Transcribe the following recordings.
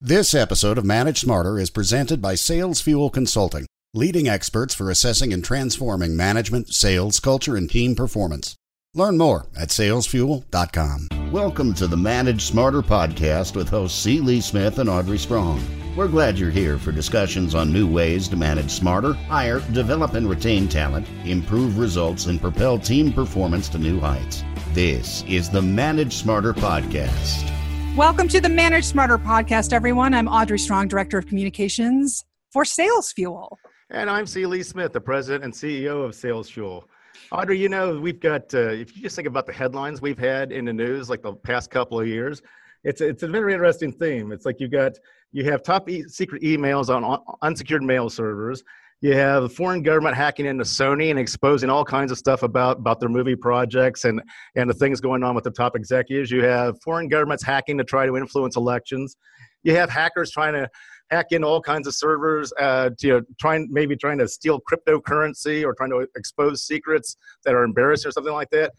This episode of Manage Smarter is presented by Sales Fuel Consulting, leading experts for assessing and transforming management, sales, culture, and team performance. Learn more at salesfuel.com. Welcome to the Manage Smarter podcast with hosts C. Lee Smith and Audrey Strong. We're glad you're here for discussions on new ways to manage smarter, hire, develop, and retain talent, improve results, and propel team performance to new heights. This is the Manage Smarter podcast. Welcome to the Manage Smarter podcast, everyone. I'm Audrey Strong, Director of Communications for Sales Fuel. And I'm C. Lee Smith, the President and CEO of Sales Fuel. Audrey, you know, we've got, uh, if you just think about the headlines we've had in the news like the past couple of years, it's, it's a very interesting theme. It's like you've got, you have top e- secret emails on, on unsecured mail servers. You have the foreign government hacking into Sony and exposing all kinds of stuff about, about their movie projects and, and the things going on with the top executives. You have foreign governments hacking to try to influence elections. You have hackers trying to hack into all kinds of servers, uh, to, you know, trying maybe trying to steal cryptocurrency or trying to expose secrets that are embarrassing or something like that.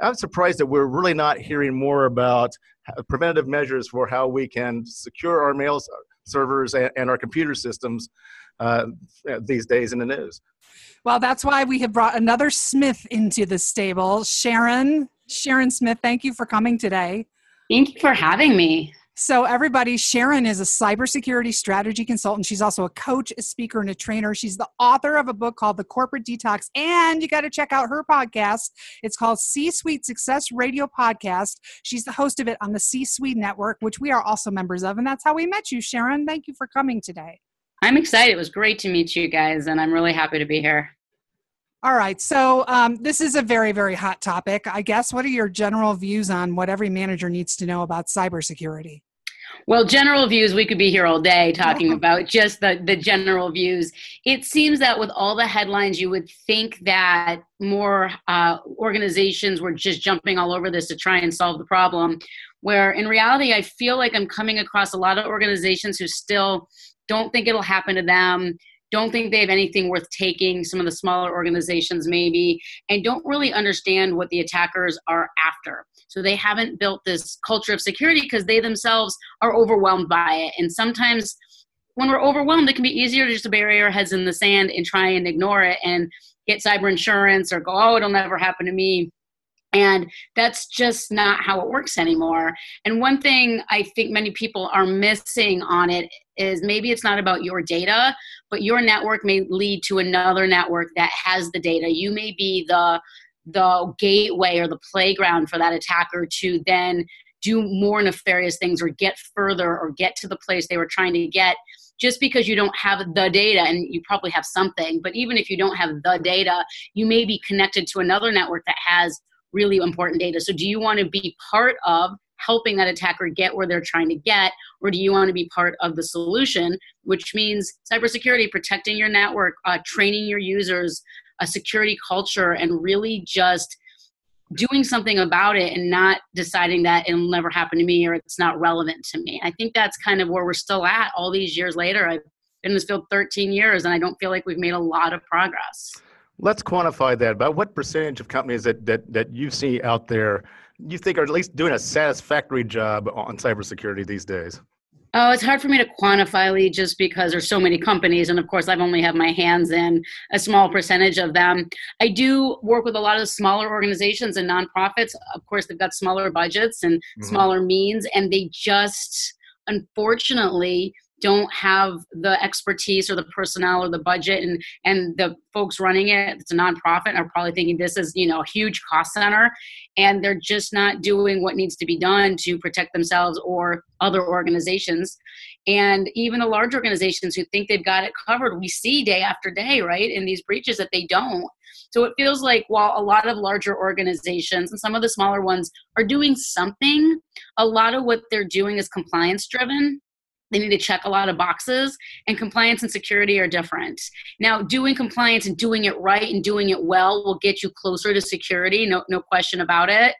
I'm surprised that we're really not hearing more about preventative measures for how we can secure our mail servers and, and our computer systems uh, these days in the news. Well, that's why we have brought another Smith into the stable. Sharon, Sharon Smith, thank you for coming today. Thank you for having me. So, everybody, Sharon is a cybersecurity strategy consultant. She's also a coach, a speaker, and a trainer. She's the author of a book called The Corporate Detox. And you got to check out her podcast. It's called C Suite Success Radio Podcast. She's the host of it on the C Suite Network, which we are also members of. And that's how we met you, Sharon. Thank you for coming today. I'm excited. It was great to meet you guys, and I'm really happy to be here. All right. So, um, this is a very, very hot topic. I guess, what are your general views on what every manager needs to know about cybersecurity? Well, general views, we could be here all day talking about just the, the general views. It seems that with all the headlines, you would think that more uh, organizations were just jumping all over this to try and solve the problem. Where in reality, I feel like I'm coming across a lot of organizations who still don't think it'll happen to them. Don't think they have anything worth taking some of the smaller organizations maybe. And don't really understand what the attackers are after. So they haven't built this culture of security because they themselves are overwhelmed by it. And sometimes when we're overwhelmed it can be easier to just bury our heads in the sand and try and ignore it and get cyber insurance or go oh it'll never happen to me and that's just not how it works anymore. And one thing I think many people are missing on it is maybe it's not about your data, but your network may lead to another network that has the data. You may be the the gateway or the playground for that attacker to then do more nefarious things or get further or get to the place they were trying to get just because you don't have the data and you probably have something but even if you don't have the data you may be connected to another network that has really important data. So, do you want to be part of helping that attacker get where they're trying to get, or do you want to be part of the solution, which means cybersecurity, protecting your network, uh, training your users, a security culture, and really just doing something about it and not deciding that it'll never happen to me or it's not relevant to me. I think that's kind of where we're still at all these years later. I've been in this field 13 years and I don't feel like we've made a lot of progress. Let's quantify that. About what percentage of companies that, that, that you see out there you think are at least doing a satisfactory job on cybersecurity these days? Oh, it's hard for me to quantify, Lee, just because there's so many companies, and of course, I've only have my hands in a small percentage of them. I do work with a lot of smaller organizations and nonprofits. Of course, they've got smaller budgets and mm-hmm. smaller means, and they just, unfortunately, don't have the expertise or the personnel or the budget and and the folks running it it's a nonprofit are probably thinking this is you know a huge cost center and they're just not doing what needs to be done to protect themselves or other organizations. And even the large organizations who think they've got it covered we see day after day right in these breaches that they don't. So it feels like while a lot of larger organizations and some of the smaller ones are doing something a lot of what they're doing is compliance driven they need to check a lot of boxes and compliance and security are different. Now doing compliance and doing it right and doing it well will get you closer to security no, no question about it.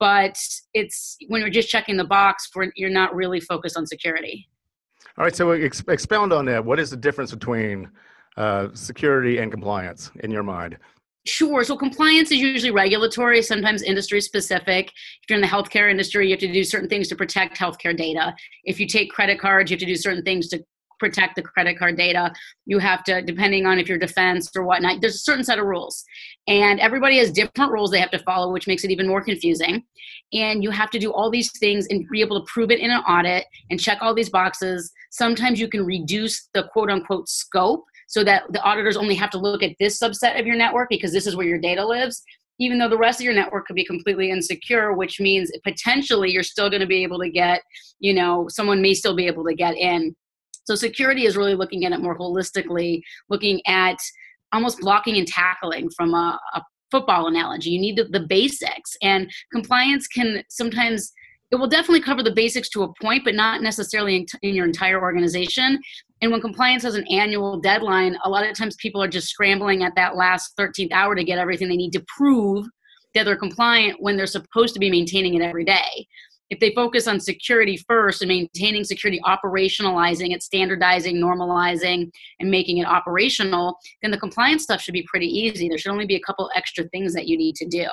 But it's when you're just checking the box you're not really focused on security. All right so ex- expound on that. What is the difference between uh, security and compliance in your mind Sure. So compliance is usually regulatory, sometimes industry specific. If you're in the healthcare industry, you have to do certain things to protect healthcare data. If you take credit cards, you have to do certain things to protect the credit card data. You have to, depending on if you're defense or whatnot, there's a certain set of rules. And everybody has different rules they have to follow, which makes it even more confusing. And you have to do all these things and be able to prove it in an audit and check all these boxes. Sometimes you can reduce the quote unquote scope so that the auditors only have to look at this subset of your network because this is where your data lives even though the rest of your network could be completely insecure which means potentially you're still going to be able to get you know someone may still be able to get in so security is really looking at it more holistically looking at almost blocking and tackling from a, a football analogy you need the, the basics and compliance can sometimes it will definitely cover the basics to a point, but not necessarily in, in, your entire organization. And when compliance has an annual deadline, a lot of times people are just scrambling at that last 13th hour to get everything they need to prove that they're compliant when they're supposed to be maintaining it every day. If they focus on security first and maintaining security, operationalizing it, standardizing, normalizing, and making it operational, then the compliance stuff should be pretty easy. There should only be a couple extra things that you need to do.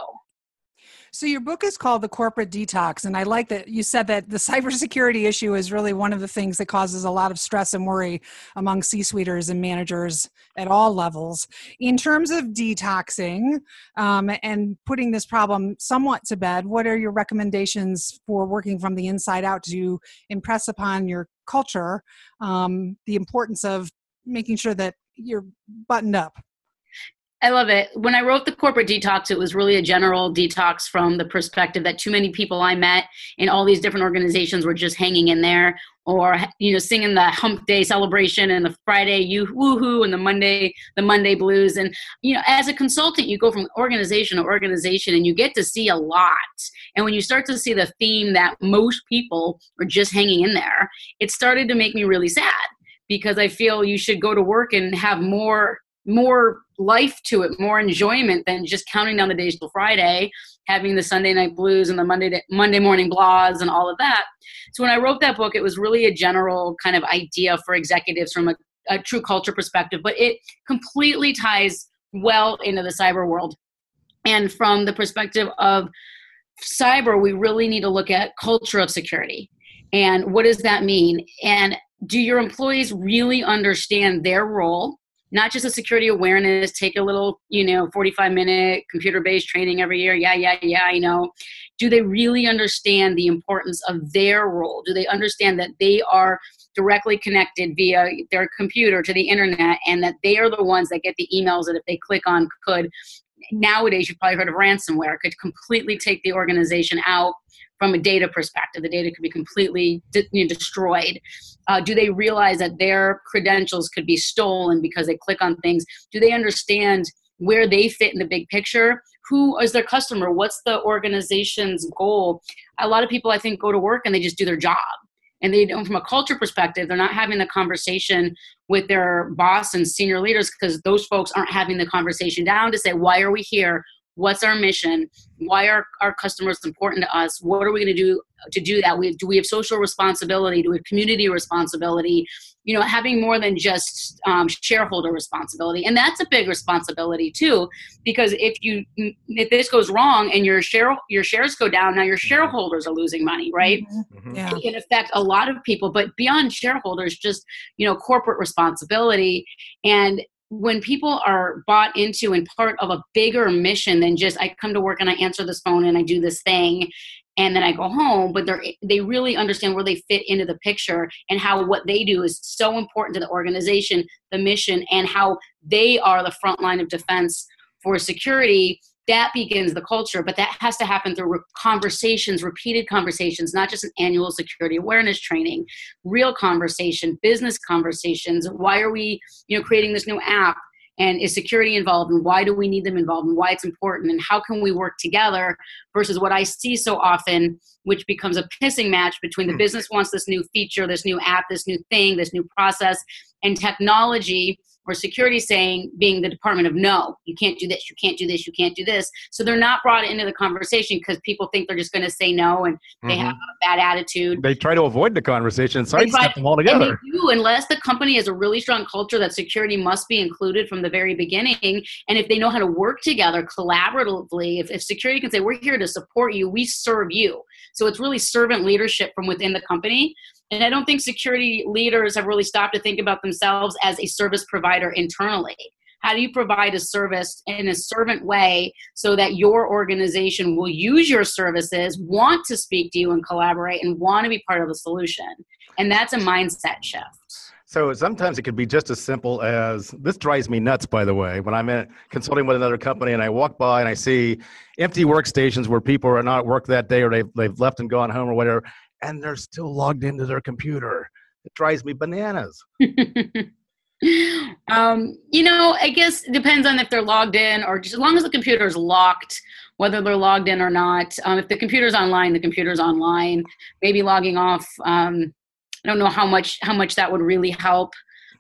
So your book is called The Corporate Detox, and I like that you said that the cybersecurity issue is really one of the things that causes a lot of stress and worry among C-suiters and managers at all levels. In terms of detoxing um, and putting this problem somewhat to bed, what are your recommendations for working from the inside out to impress upon your culture um, the importance of making sure that you're buttoned up? I love it. When I wrote the corporate detox, it was really a general detox from the perspective that too many people I met in all these different organizations were just hanging in there or you know singing the hump day celebration and the friday you woohoo and the monday the monday blues and you know as a consultant you go from organization to organization and you get to see a lot and when you start to see the theme that most people are just hanging in there it started to make me really sad because i feel you should go to work and have more more life to it, more enjoyment than just counting down the days till Friday, having the Sunday night blues and the Monday Monday morning blahs and all of that. So when I wrote that book, it was really a general kind of idea for executives from a, a true culture perspective, but it completely ties well into the cyber world. And from the perspective of cyber, we really need to look at culture of security. And what does that mean? And do your employees really understand their role not just a security awareness, take a little, you know, 45 minute computer based training every year. Yeah, yeah, yeah, I know. Do they really understand the importance of their role? Do they understand that they are directly connected via their computer to the internet and that they are the ones that get the emails that if they click on could nowadays you've probably heard of ransomware could completely take the organization out from a data perspective. The data could be completely de- you know, destroyed. Uh, do they realize that their credentials could be stolen because they click on things? Do they understand where they fit in the big picture? Who is their customer? What's the organization's goal? A lot of people, I think, go to work and they just do their job. And they don't, from a culture perspective, they're not having the conversation with their boss and senior leaders because those folks aren't having the conversation down to say, why are we here? What's our mission? Why are our customers important to us? What are we going to do to do that? We do we have social responsibility? Do we have community responsibility? You know having more than just um, shareholder responsibility and that's a big responsibility too because if you if this goes wrong and your share your shares go down now your shareholders are losing money right? Mm-hmm. yeah. it can affect a lot of people but beyond shareholders just you know corporate responsibility and when people are bought into and part of a bigger mission than just I come to work and I answer this phone and I do this thing and then I go home, but they they really understand where they fit into the picture and how what they do is so important to the organization, the mission, and how they are the front line of defense for security that begins the culture but that has to happen through conversations repeated conversations not just an annual security awareness training real conversation business conversations. Why are we you know creating this new app? And is security involved? And why do we need them involved? And why it's important? And how can we work together versus what i see so often which becomes a pissing match between the hmm. business wants this new feature this new app this new thing this new process and technology or security saying being the department of no you can't do this you can't do this you can't do this. So they're not brought into the conversation because people think they're just going to say no and they mm-hmm. have a bad attitude. They try to avoid the conversation sidestep them altogether do, unless the company has a really strong culture that security must be included from the very beginning and if they know how to work together collaboratively if, if security can say we're here to support you we serve you. So it's really servant leadership from within the company and I don't think security leaders have really stopped to think about themselves as a service provider internally. How do you provide a service in a servant way so that your organization will use your services, want to speak to you and collaborate, and want to be part of the solution? And that's a mindset shift. So sometimes it could be just as simple as this drives me nuts, by the way, when I'm in consulting with another company and I walk by and I see empty workstations where people are not at work that day or they've, they've left and gone home or whatever and they're still logged into their computer. It drives me bananas. um, you know, I guess it depends on if they're logged in or just as long as the computer is locked, whether they're logged in or not. Um, if the computer's online, the computer's online. Maybe logging off. Um, I don't know how much how much that would really help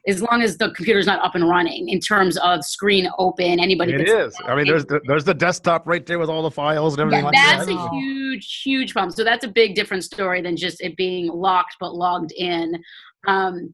as long as the computer's not up and running in terms of screen open anybody it is. I mean there's the, there's the desktop right there with all the files and everything yeah, like that's that. a huge huge problem. So that's a big different story than just it being locked but logged in. Um,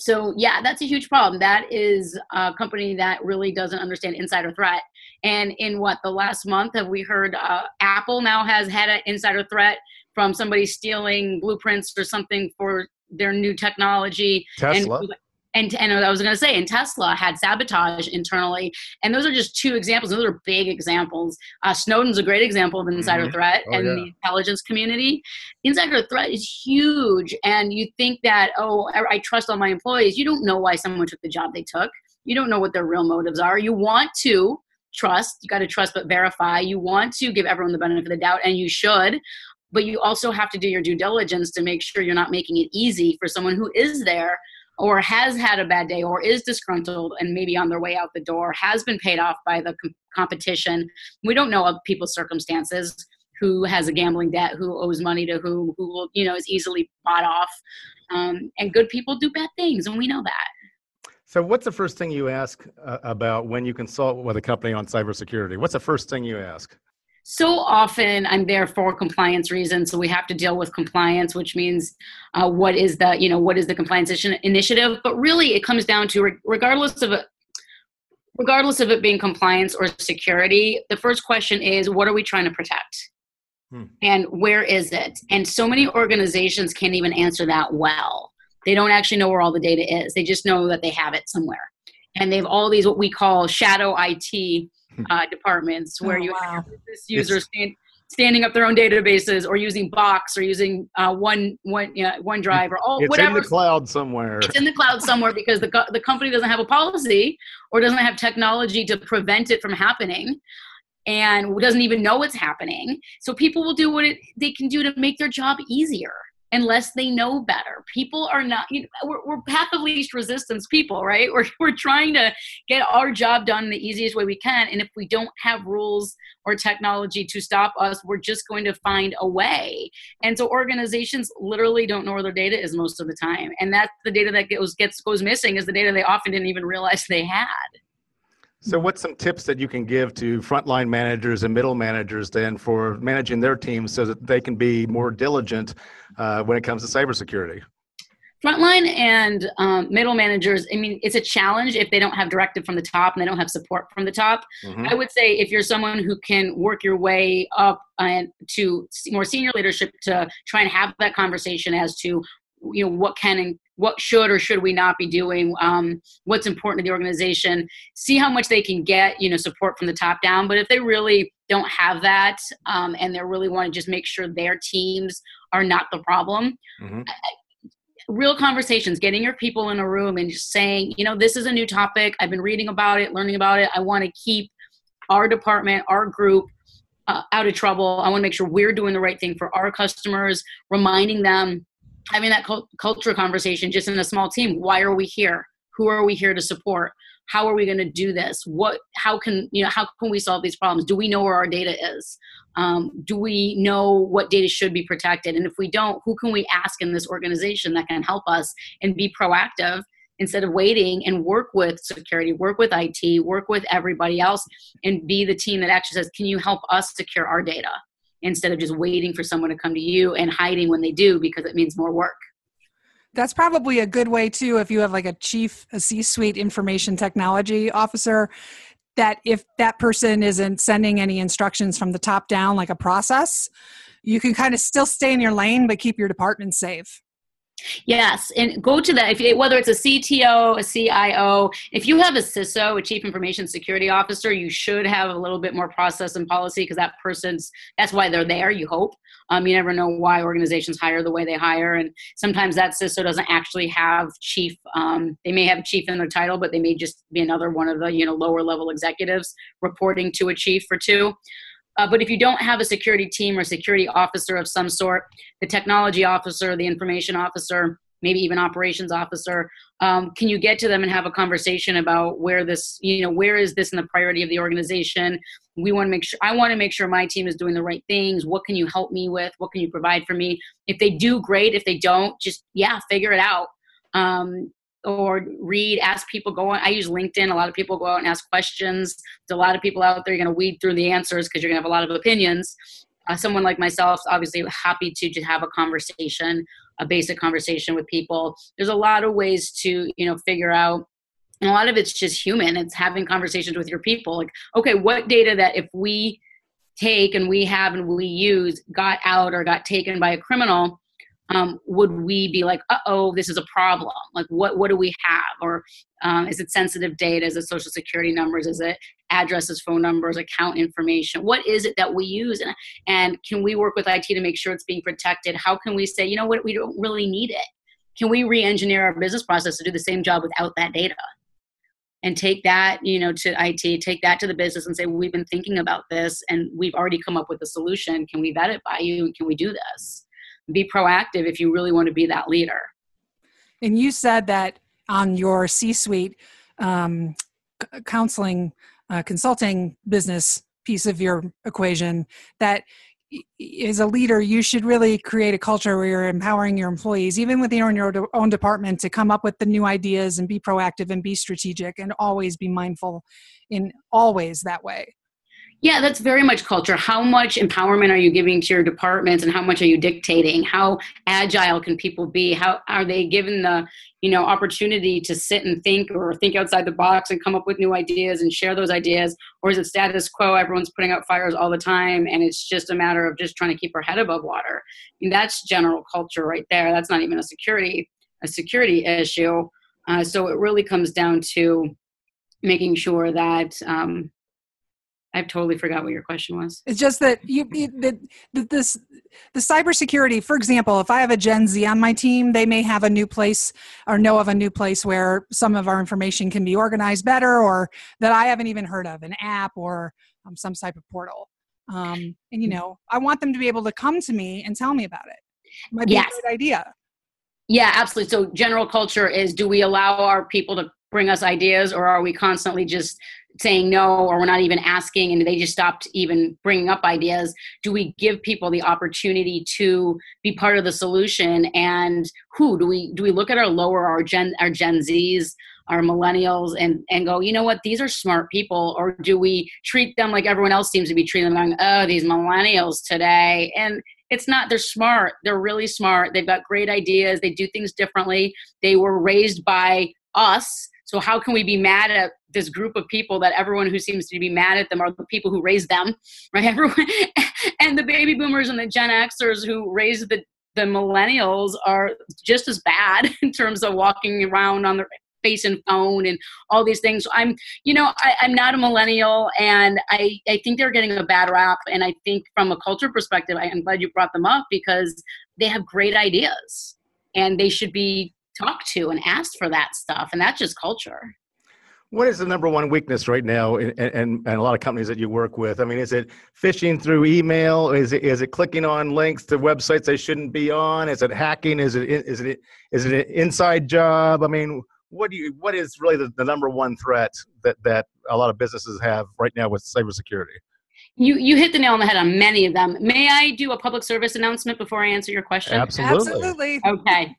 so yeah that's a huge problem. That is a company that really doesn't understand insider threat. And in what the last month have we heard uh, apple now has had an insider threat from somebody stealing blueprints or something for their new technology Tesla. and and, and I was going to say, and Tesla had sabotage internally. And those are just two examples. Those are big examples. Uh, Snowden's a great example of insider mm-hmm. threat oh, and yeah. the intelligence community. Insider threat is huge. And you think that, oh, I, I trust all my employees. You don't know why someone took the job they took. You don't know what their real motives are. You want to trust. You got to trust but verify. You want to give everyone the benefit of the doubt, and you should but you also have to do your due diligence to make sure you're not making it easy for someone who is there or has had a bad day or is disgruntled and maybe on their way out the door has been paid off by the com- competition. We don't know of people's circumstances who has a gambling debt who owes money to whom who will you know is easily bought off. Um, and good people do bad things and we know that. So what's the first thing you ask uh, about when you consult with a company on cybersecurity? What's the first thing you ask so often i'm there for compliance reasons so we have to deal with compliance which means uh, what is the you know what is the compliance initiative? But really it comes down to regardless of it regardless of it being compliance or security the first question is what are we trying to protect? Hmm. and where is it? And so many organizations can't even answer that well. They don't actually know where all the data is. They just know that they have it somewhere. And they have all these what we call shadow it uh, departments where oh, you wow. have users stand, standing up their own databases or using Box or using uh, one one you know, OneDrive or all it's whatever. in the cloud somewhere. It's in the cloud somewhere because the the company doesn't have a policy or doesn't have technology to prevent it from happening and doesn't even know what's happening. So people will do what it, they can do to make their job easier unless they know better. People are not, you know, we're, we're path of least resistance people, right? We're, we're trying to get our job done the easiest way we can. And if we don't have rules or technology to stop us, we're just going to find a way. And so organizations literally don't know where their data is most of the time. And that's the data that goes, gets, goes missing is the data they often didn't even realize they had. So, what's some tips that you can give to frontline managers and middle managers then for managing their teams so that they can be more diligent uh, when it comes to cybersecurity? Frontline and um, middle managers, I mean, it's a challenge if they don't have directive from the top and they don't have support from the top. Mm-hmm. I would say if you're someone who can work your way up and to more senior leadership to try and have that conversation as to you know what can and what should or should we not be doing um, what's important to the organization see how much they can get you know support from the top down. But if they really don't have that um, and they really want to just make sure their teams are not the problem mm-hmm. real conversations getting your people in a room and just saying you know this is a new topic. I've been reading about it learning about it. I want to keep our department our group uh, out of trouble. I want to make sure we're doing the right thing for our customers reminding them having that cult- culture conversation just in a small team. Why are we here? Who are we here to support? How are we going to do this? What how can you know how can we solve these problems? Do we know where our data is? Um, do we know what data should be protected? And if we don't who can we ask in this organization that can help us and be proactive instead of waiting and work with security, work with IT, work with everybody else, and be the team that actually says, Can you help us secure our data? Instead of just waiting for someone to come to you and hiding when they do because it means more work. That's probably a good way too if you have like a chief, a C suite information technology officer. That if that person isn't sending any instructions from the top down, like a process, you can kind of still stay in your lane but keep your department safe. Yes, and go to that. If you, whether it's a CTO, a CIO, if you have a CISO, a Chief Information Security Officer, you should have a little bit more process and policy because that person's that's why they're there. You hope. Um, you never know why organizations hire the way they hire, and sometimes that CISO doesn't actually have chief. Um, they may have chief in their title, but they may just be another one of the you know lower level executives reporting to a chief or two. Uh, but if you don't have a security team or security officer of some sort, the technology officer, the information officer, maybe even operations officer, um, can you get to them and have a conversation about where this, you know, where is this in the priority of the organization? We want to make sure, I want to make sure my team is doing the right things. What can you help me with? What can you provide for me? If they do, great. If they don't, just, yeah, figure it out. Um, or read, ask people, go on. I use LinkedIn. A lot of people go out and ask questions. There's a lot of people out there. You're going to weed through the answers because you're going to have a lot of opinions. Uh, someone like myself, obviously, happy to just have a conversation, a basic conversation with people. There's a lot of ways to, you know, figure out. And a lot of it's just human. It's having conversations with your people. Like, okay, what data that if we take and we have and we use got out or got taken by a criminal, um, would we be like, uh oh, this is a problem? Like, what what do we have? Or um, is it sensitive data? Is it social security numbers? Is it addresses, phone numbers, account information? What is it that we use? And, and can we work with IT to make sure it's being protected? How can we say, you know what, we don't really need it? Can we re-engineer our business process to do the same job without that data? and take that you know to it take that to the business and say we've been thinking about this and we've already come up with a solution can we vet it by you and can we do this be proactive if you really want to be that leader. And you said that on your C suite um, counseling, uh, consulting business piece of your equation that as a leader, you should really create a culture where you're empowering your employees, even within your own department, to come up with the new ideas and be proactive and be strategic and always be mindful in always that way. Yeah, that's very much culture. How much empowerment are you giving to your departments and how much are you dictating? How agile can people be? How are they given the, you know, opportunity to sit and think or think outside the box and come up with new ideas and share those ideas? Or is it status quo? Everyone's putting out fires all the time and it's just a matter of just trying to keep our head above water. That's general culture right there. That's not even a security a security issue. Uh, so it really comes down to making sure that um, I've totally forgot what your question was. It's just that you that that this the cybersecurity. For example, if I have a Gen Z on my team, they may have a new place or know of a new place where some of our information can be organized better, or that I haven't even heard of, an app or um, some type of portal. Um, and you mm. know, I want them to be able to come to me and tell me about it. Might be yes. a good idea. Yeah, absolutely. So general culture is: do we allow our people to bring us ideas, or are we constantly just saying no or we're not even asking and they just stopped even bringing up ideas? Do we give people the opportunity to be part of the solution? And who? Do we do we look at our lower our gen our gen z's our millennials and and go you know what? These are smart people or do we treat them like everyone else seems to be treating them going oh these millennials today. And it's not they're smart. They're really smart. They've got great ideas. They do things differently. They were raised by us so how can we be mad at this group of people that everyone who seems to be mad at them are the people who raised them, right? Everyone and the baby boomers and the Gen Xers who raised the the millennials are just as bad in terms of walking around on their face and phone and all these things. I'm, you know, I, am not a millennial, and I, I think they're getting a bad rap. And I think from a culture perspective, I, I'm glad you brought them up because they have great ideas, and they should be talk to and ask for that stuff and that's just culture what is the number one weakness right now in, in, in, a lot of companies that you work with? I mean, is it phishing through email? Is it, is it clicking on links to websites they shouldn't be on? Is it hacking? Is it, is it, is it an inside job? I mean, what do you, what is really the, the number one threat that, that a lot of businesses have right now with cybersecurity? You, you hit the nail on the head on many of them. May I do a public service announcement before I answer your question? Absolutely. Absolutely. Okay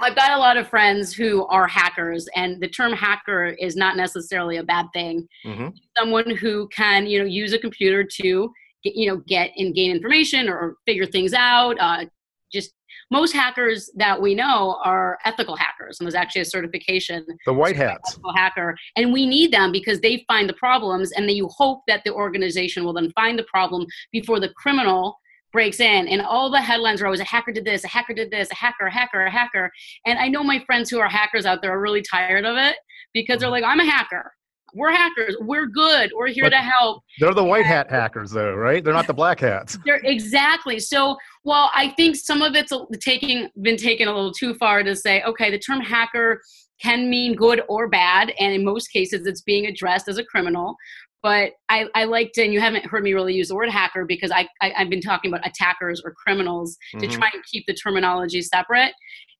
I've got a lot of friends who are hackers, and the term hacker is not necessarily a bad thing. Mhm. Someone who can, you know, use a computer to, get, you know, get and gain information or figure things out. Uh, just most hackers that we know are ethical hackers, and there's actually a certification The white hats. ethical hacker, and we need them because they find the problems, and then you hope that the organization will then find the problem before the criminal breaks in. And all the headlines are always a hacker did this, a hacker did this, a hacker, a hacker, a hacker. And I know my friends who are hackers out there are really tired of it because they're mm-hmm. like, I'm a hacker. We're hackers. We're good. We're here But- to help. They're the white hat hackers, though, right? They're not the black hats. They're, exactly. So, well I think some of it's taking been taken a little too far to say, okay, the term hacker can mean good or bad, and in most cases, it's being addressed as a criminal. But I, I like to, and you haven't heard me really use the word hacker because I, I I've been talking about attackers or criminals to Mhm. try and keep the terminology separate.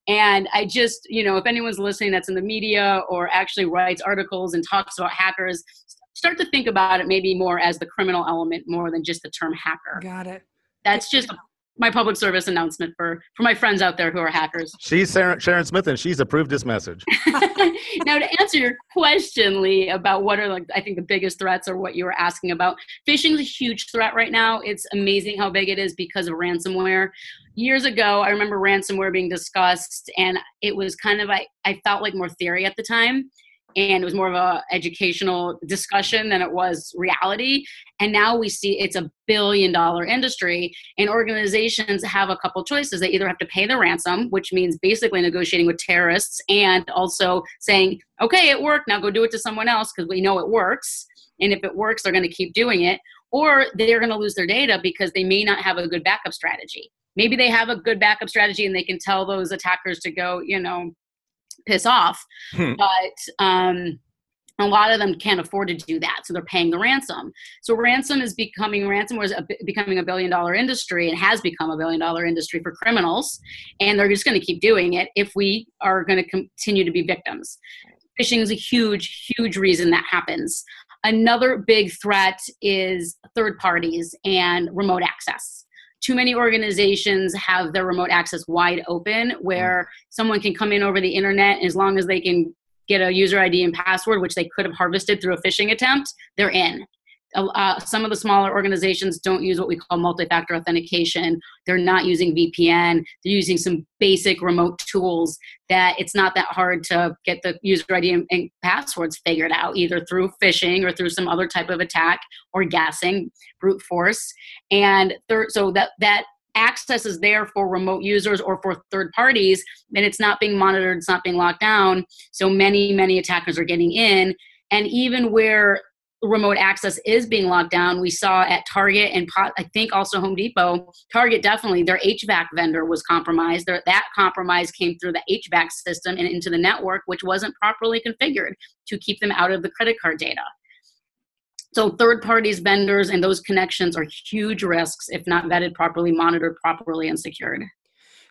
And I just, you know, if anyone's listening that's in the media or actually writes articles and talks about hackers, start to think about it maybe more as the criminal element more than just the term hacker. Got it. That's just my public service announcement for for my friends out there who are hackers. She's Sharon, Sharon Smith, and she's approved this message. now to answer your question lee about what are like i think the biggest threats or what you were asking about phishing is a huge threat right now it's amazing how big it is because of ransomware years ago i remember ransomware being discussed and it was kind of i, I felt like more theory at the time and it was more of a educational discussion than it was reality. And now we see it's a billion dollar industry and organizations have a couple choices. They either have to pay the ransom which means basically negotiating with terrorists and also saying okay it worked now go do it to someone else because we know it works. And if it works they're going to keep doing it. Or they're going to lose their data because they may not have a good backup strategy. Maybe they have a good backup strategy and they can tell those attackers to go you know piss off Hmm. but um a lot of them can't afford to do that so they're paying the ransom. So ransom is becoming ransomware is a, becoming a billion dollar industry and has become a billion dollar industry for criminals and they're just going to keep doing it if we are going to continue to be victims. Phishing is a huge huge reason that happens. Another big threat is third parties and remote access too many organizations have their remote access wide open where mm. someone can come in over the internet as long as they can get a user id and password which they could have harvested through a phishing attempt they're in uh, some of the smaller organizations don't use what we call multi-factor authentication. They're not using vpn they're using some basic remote tools that it's not that hard to get the user id and, and passwords figured out either through phishing or through some other type of attack or guessing brute force. And third so that that access is there for remote users or for third parties and it's not being monitored it's not being locked down. So many many attackers are getting in. And even where remote access is being locked down. We saw at target and i think also home depot target definitely their hvac vendor was compromised. Their, that compromise came through the hvac system and into the network which wasn't properly configured to keep them out of the credit card data. So third parties, vendors, and those connections are huge risks if not vetted properly, monitored properly, and secured.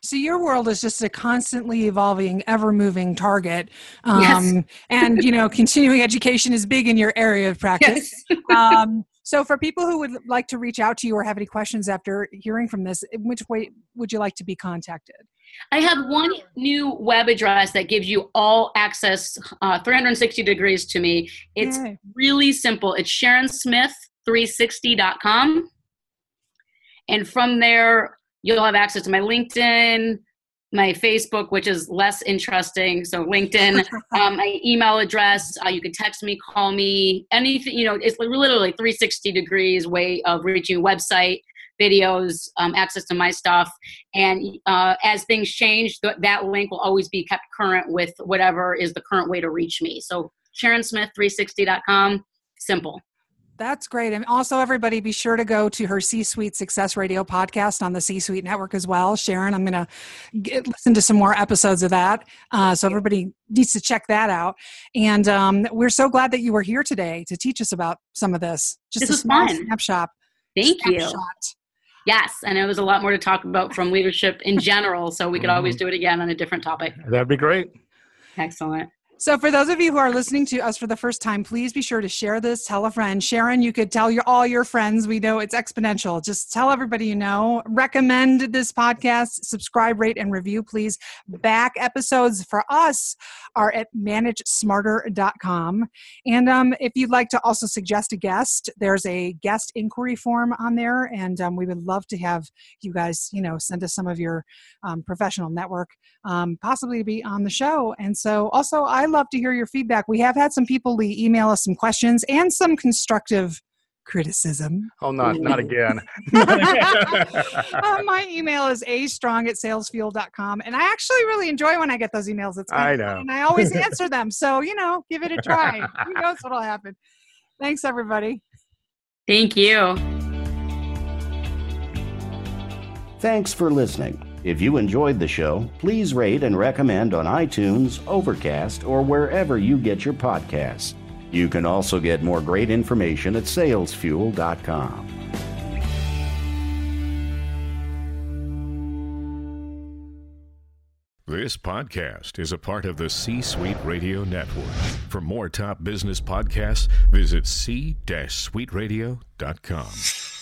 So your world is just a constantly evolving, ever moving target. Um, Yes. and, you know, continuing education is big in your area of practice. um, so for people who would like to reach out to you or have any questions after hearing from this, in which way would you like to be contacted? I have one new web address that gives you all access uh, 360 degrees to me. It's Yay. really simple. It's sharon SharonSmith360.com. And from there, you'll have access to my LinkedIn, my Facebook, which is less interesting. So LinkedIn, um, my email address. Uh, you can text me, call me, anything. You know, it's literally 360 degrees way of reaching website, videos, um, access to my stuff. And uh, as things change, th- that link will always be kept current with whatever is the current way to reach me. So SharonSmith360.com. Simple. That's great. And also, everybody, be sure to go to her C Suite Success Radio podcast on the C Suite Network as well. Sharon, I'm going to listen to some more episodes of that. Uh, so, everybody needs to check that out. And um, we're so glad that you were here today to teach us about some of this. Just This a was small fun. snapshot. Thank you. Yes, and there was a lot more to talk about from leadership in general, so we could always do it again on a different topic. That'd be great. Excellent. So, for those of you who are listening to us for the first time, please be sure to share this. Tell a friend. Sharon, you could tell your all your friends. We know it's exponential. Just tell everybody you know. Recommend this podcast. Subscribe, rate, and review, please. Back episodes for us are at managesmarter.com. And um, if you'd like to also suggest a guest, there's a guest inquiry form on there, and um, we would love to have you guys, you know, send us some of your um, professional network, um, possibly to be on the show. And so, also, I love to hear your feedback. We have had some people email us some questions and some constructive criticism. Oh, not not again. uh, my email is a strong at salesfuel.com. And I actually really enjoy when I get those emails. It's I know. And I always answer them. So, you know, give it a try. Who knows what'll happen. Thanks, everybody. Thank you. Thanks for listening. If you enjoyed the show, please rate and recommend on iTunes, Overcast, or wherever you get your podcasts. You can also get more great information at salesfuel.com. This podcast is a part of the C Suite Radio Network. For more top business podcasts, visit c-suiteradio.com.